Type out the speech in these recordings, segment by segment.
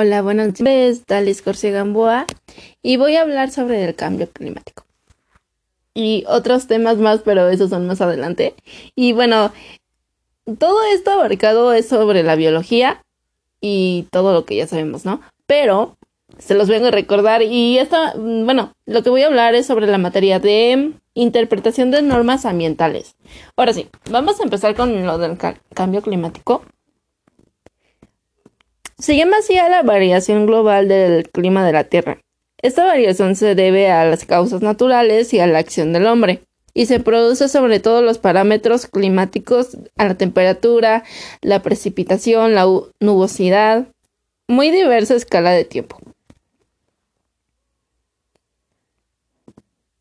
Hola, buenas noches, Dalis Corsia Gamboa y voy a hablar sobre el cambio climático. Y otros temas más, pero esos son más adelante. Y bueno, todo esto abarcado es sobre la biología y todo lo que ya sabemos, ¿no? Pero se los vengo a recordar y esto, bueno, lo que voy a hablar es sobre la materia de interpretación de normas ambientales. Ahora sí, vamos a empezar con lo del cambio climático. Se llama así a la variación global del clima de la Tierra. Esta variación se debe a las causas naturales y a la acción del hombre, y se produce sobre todo los parámetros climáticos a la temperatura, la precipitación, la nubosidad, muy diversa escala de tiempo.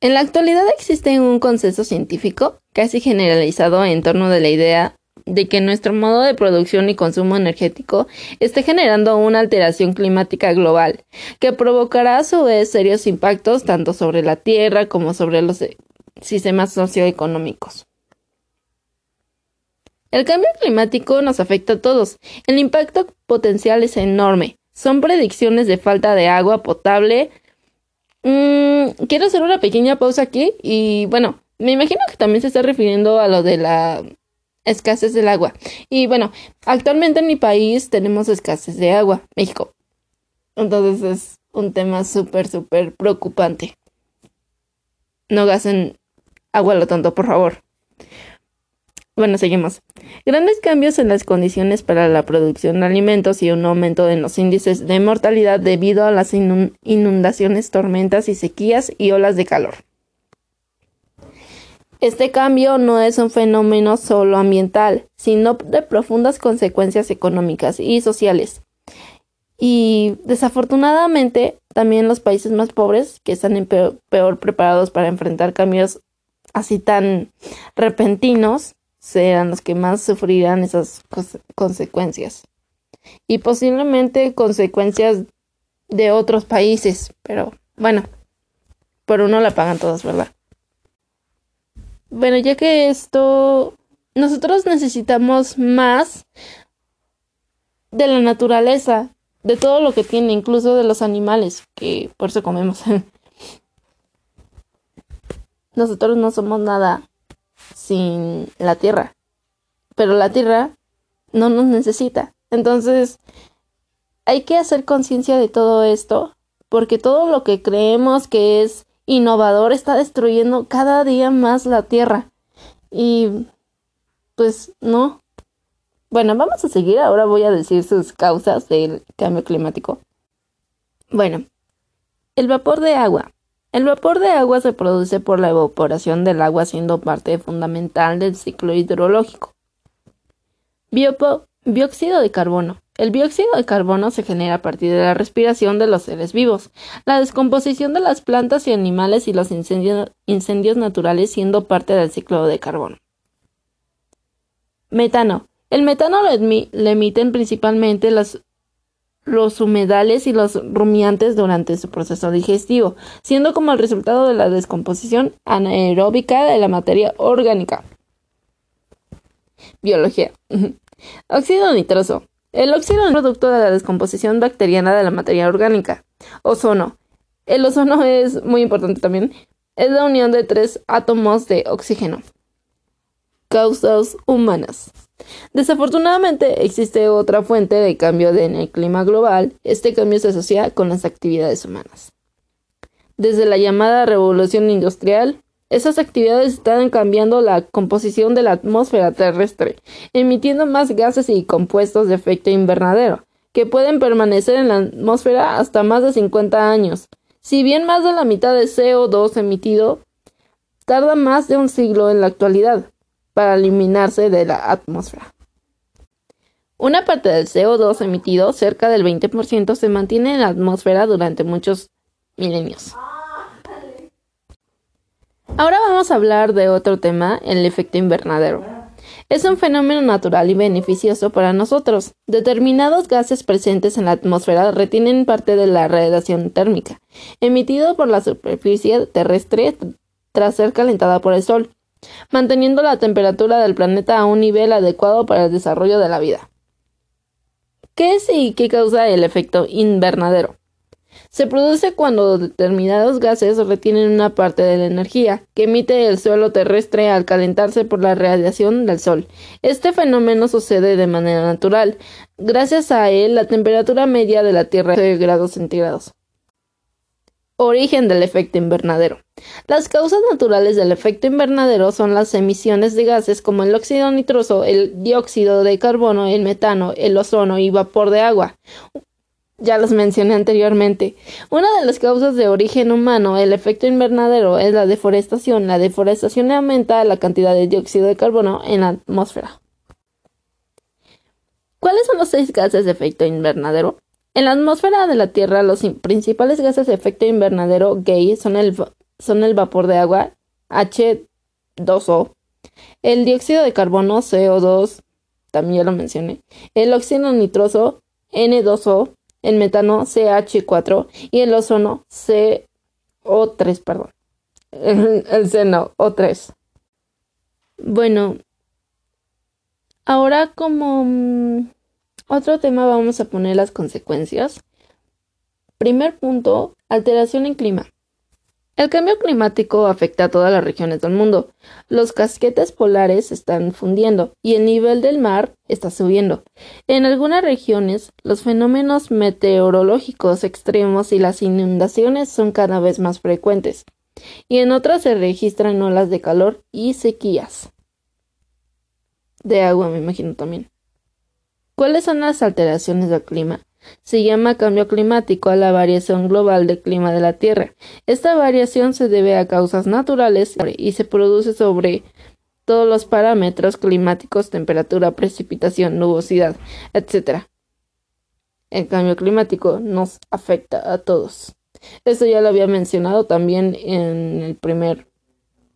En la actualidad existe un consenso científico casi generalizado en torno de la idea de que nuestro modo de producción y consumo energético esté generando una alteración climática global, que provocará a su vez serios impactos tanto sobre la Tierra como sobre los sistemas socioeconómicos. El cambio climático nos afecta a todos. El impacto potencial es enorme. Son predicciones de falta de agua potable. Mm, quiero hacer una pequeña pausa aquí y bueno, me imagino que también se está refiriendo a lo de la escasez del agua. Y bueno, actualmente en mi país tenemos escasez de agua, México. Entonces es un tema súper, súper preocupante. No gasten agua lo tonto, por favor. Bueno, seguimos. Grandes cambios en las condiciones para la producción de alimentos y un aumento en los índices de mortalidad debido a las inundaciones, tormentas y sequías y olas de calor. Este cambio no es un fenómeno solo ambiental, sino de profundas consecuencias económicas y sociales. Y desafortunadamente, también los países más pobres, que están peor, preparados para enfrentar cambios así tan repentinos, serán los que más sufrirán esas consecuencias. Y posiblemente consecuencias de otros países, pero bueno, por uno la pagan todos, ¿verdad? Bueno, ya que esto, nosotros necesitamos más de la naturaleza, de todo lo que tiene, incluso de los animales, que por eso comemos. nosotros no somos nada sin la tierra, pero la tierra no nos necesita. Entonces, hay que hacer conciencia de todo esto, porque todo lo que creemos que es innovador está destruyendo cada día más la Tierra. Y pues no. Bueno, vamos a seguir. Ahora voy a decir sus causas del cambio climático. Bueno, el vapor de agua. El vapor de agua se produce por la evaporación del agua siendo parte fundamental del ciclo hidrológico. Bióxido de carbono. El dióxido de carbono se genera a partir de la respiración de los seres vivos, la descomposición de las plantas y animales y los incendios, naturales siendo parte del ciclo de carbono. Metano. El metano lo, emiten principalmente los, humedales y los rumiantes durante su proceso digestivo, siendo como el resultado de la descomposición anaeróbica de la materia orgánica. Biología. Óxido nitroso. El óxido es producto de la descomposición bacteriana de la materia orgánica. Ozono. El ozono es muy importante también. Es la unión de tres átomos de oxígeno. Causas humanas. Desafortunadamente existe otra fuente de cambio en el clima global. Este cambio se asocia con las actividades humanas. Desde la llamada revolución industrial, esas actividades están cambiando la composición de la atmósfera terrestre, emitiendo más gases y compuestos de efecto invernadero, que pueden permanecer en la atmósfera hasta más de 50 años. Si bien más de la mitad de CO2 emitido tarda más de un siglo en la actualidad para eliminarse de la atmósfera. Una parte del CO2 emitido, cerca del 20%, se mantiene en la atmósfera durante muchos milenios. Ahora vamos a hablar de otro tema, el efecto invernadero. Es un fenómeno natural y beneficioso para nosotros. Determinados gases presentes en la atmósfera retienen parte de la radiación térmica, emitido por la superficie terrestre tras ser calentada por el Sol, manteniendo la temperatura del planeta a un nivel adecuado para el desarrollo de la vida. ¿Qué es y qué causa el efecto invernadero? Se produce cuando determinados gases retienen una parte de la energía que emite el suelo terrestre al calentarse por la radiación del Sol. Este fenómeno sucede de manera natural. Gracias a él, la temperatura media de la Tierra es de grados centígrados. Origen del efecto invernadero. Las causas naturales del efecto invernadero son las emisiones de gases como el óxido nitroso, el dióxido de carbono, el metano, el ozono y vapor de agua ya los mencioné anteriormente. Una de las causas de origen humano, el efecto invernadero, es la deforestación. La deforestación aumenta la cantidad de dióxido de carbono en la atmósfera. ¿Cuáles son los seis gases de efecto invernadero? En la atmósfera de la Tierra, los principales gases de efecto invernadero gay son el, son el vapor de agua, H2O, el dióxido de carbono, CO2, también ya lo mencioné, el óxido nitroso, N2O, el metano CH4 y el ozono CO3, perdón. El, seno O3. Bueno, ahora como mm, otro tema vamos a poner las consecuencias. Primer punto, alteración en clima. El cambio climático afecta a todas las regiones del mundo. Los casquetes polares están fundiendo y el nivel del mar está subiendo. En algunas regiones, los fenómenos meteorológicos extremos y las inundaciones son cada vez más frecuentes, y en otras se registran olas de calor y sequías. De agua, me imagino también. ¿Cuáles son las alteraciones del clima? Se llama cambio climático a la variación global del clima de la Tierra. Esta variación se debe a causas naturales y se produce sobre todos los parámetros climáticos, temperatura, precipitación, nubosidad, etc. El cambio climático nos afecta a todos. Esto ya lo había mencionado también en el primer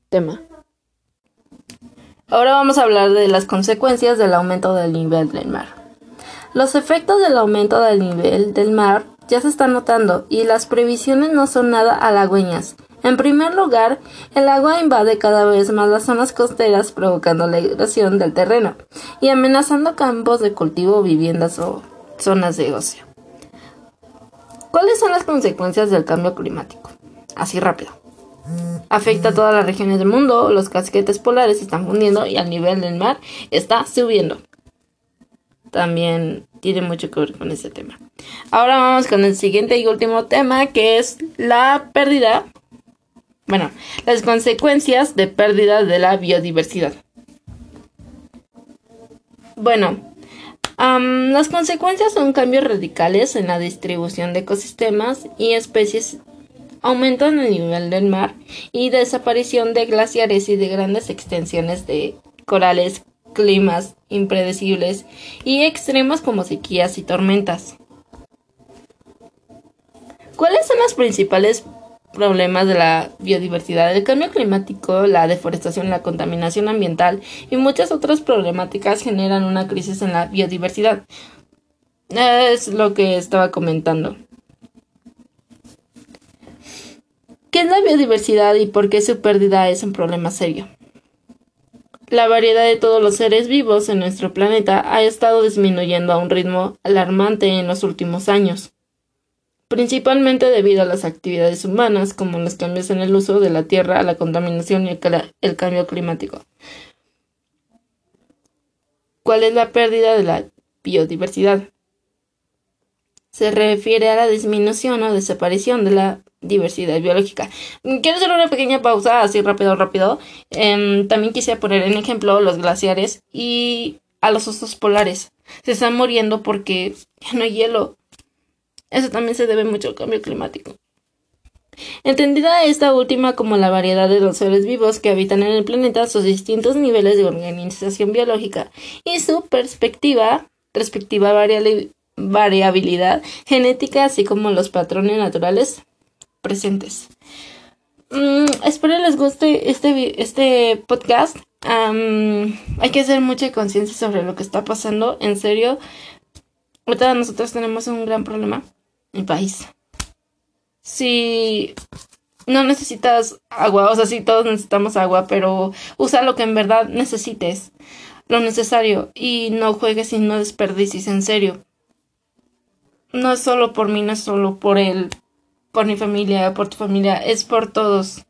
tema. Ahora vamos a hablar de las consecuencias del aumento del nivel del mar. Los efectos del aumento del nivel del mar ya se están notando y las previsiones no son nada halagüeñas. En primer lugar, el agua invade cada vez más las zonas costeras provocando la erosión del terreno y amenazando campos de cultivo, viviendas o zonas de ocio. ¿Cuáles son las consecuencias del cambio climático? Así rápido. Afecta a todas las regiones del mundo, los casquetes polares se están fundiendo y el nivel del mar está subiendo también tiene mucho que ver con este tema. Ahora vamos con el siguiente y último tema que es la pérdida, bueno, las consecuencias de pérdida de la biodiversidad. Bueno, las consecuencias son cambios radicales en la distribución de ecosistemas y especies aumento en el nivel del mar y desaparición de glaciares y de grandes extensiones de corales climas impredecibles y extremos como sequías y tormentas. ¿Cuáles son los principales problemas de la biodiversidad? El cambio climático, la deforestación, la contaminación ambiental y muchas otras problemáticas generan una crisis en la biodiversidad. Es lo que estaba comentando. ¿Qué es la biodiversidad y por qué su pérdida es un problema serio? La variedad de todos los seres vivos en nuestro planeta ha estado disminuyendo a un ritmo alarmante en los últimos años, principalmente debido a las actividades humanas como los cambios en el uso de la tierra, la contaminación y el cambio climático. ¿Cuál es la pérdida de la biodiversidad? Se refiere a la disminución o desaparición de la diversidad biológica. Quiero hacer una pequeña pausa, así rápido, rápido. Em, también quisiera poner en ejemplo los glaciares y a los osos polares. Se están muriendo porque ya no hay hielo. Eso también se debe mucho al cambio climático. Entendida esta última como la variedad de los seres vivos que habitan en el planeta, sus distintos niveles de organización biológica y su perspectiva, respectiva variabilidad genética, así como los patrones naturales presentes. Mm, espero les guste este, este podcast. hay que hacer mucha conciencia sobre lo que está pasando. En serio, ahorita nosotros tenemos un gran problema el país. Si no necesitas agua, o sea, sí todos necesitamos agua, pero usa lo que en verdad necesites, lo necesario, y no juegues y no desperdicies, en serio. no es solo por mí, no es solo por él, por mi familia, por tu familia, es por todos.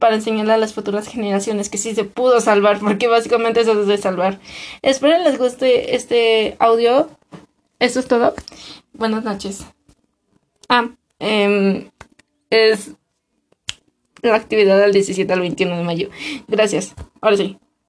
Para enseñarle a las futuras generaciones que sí se pudo salvar, porque básicamente eso es de salvar. Espero les guste este audio. Eso es todo. Buenas noches. Ah, eh, es la actividad del 17 al 21 de mayo. Gracias. Ahora sí.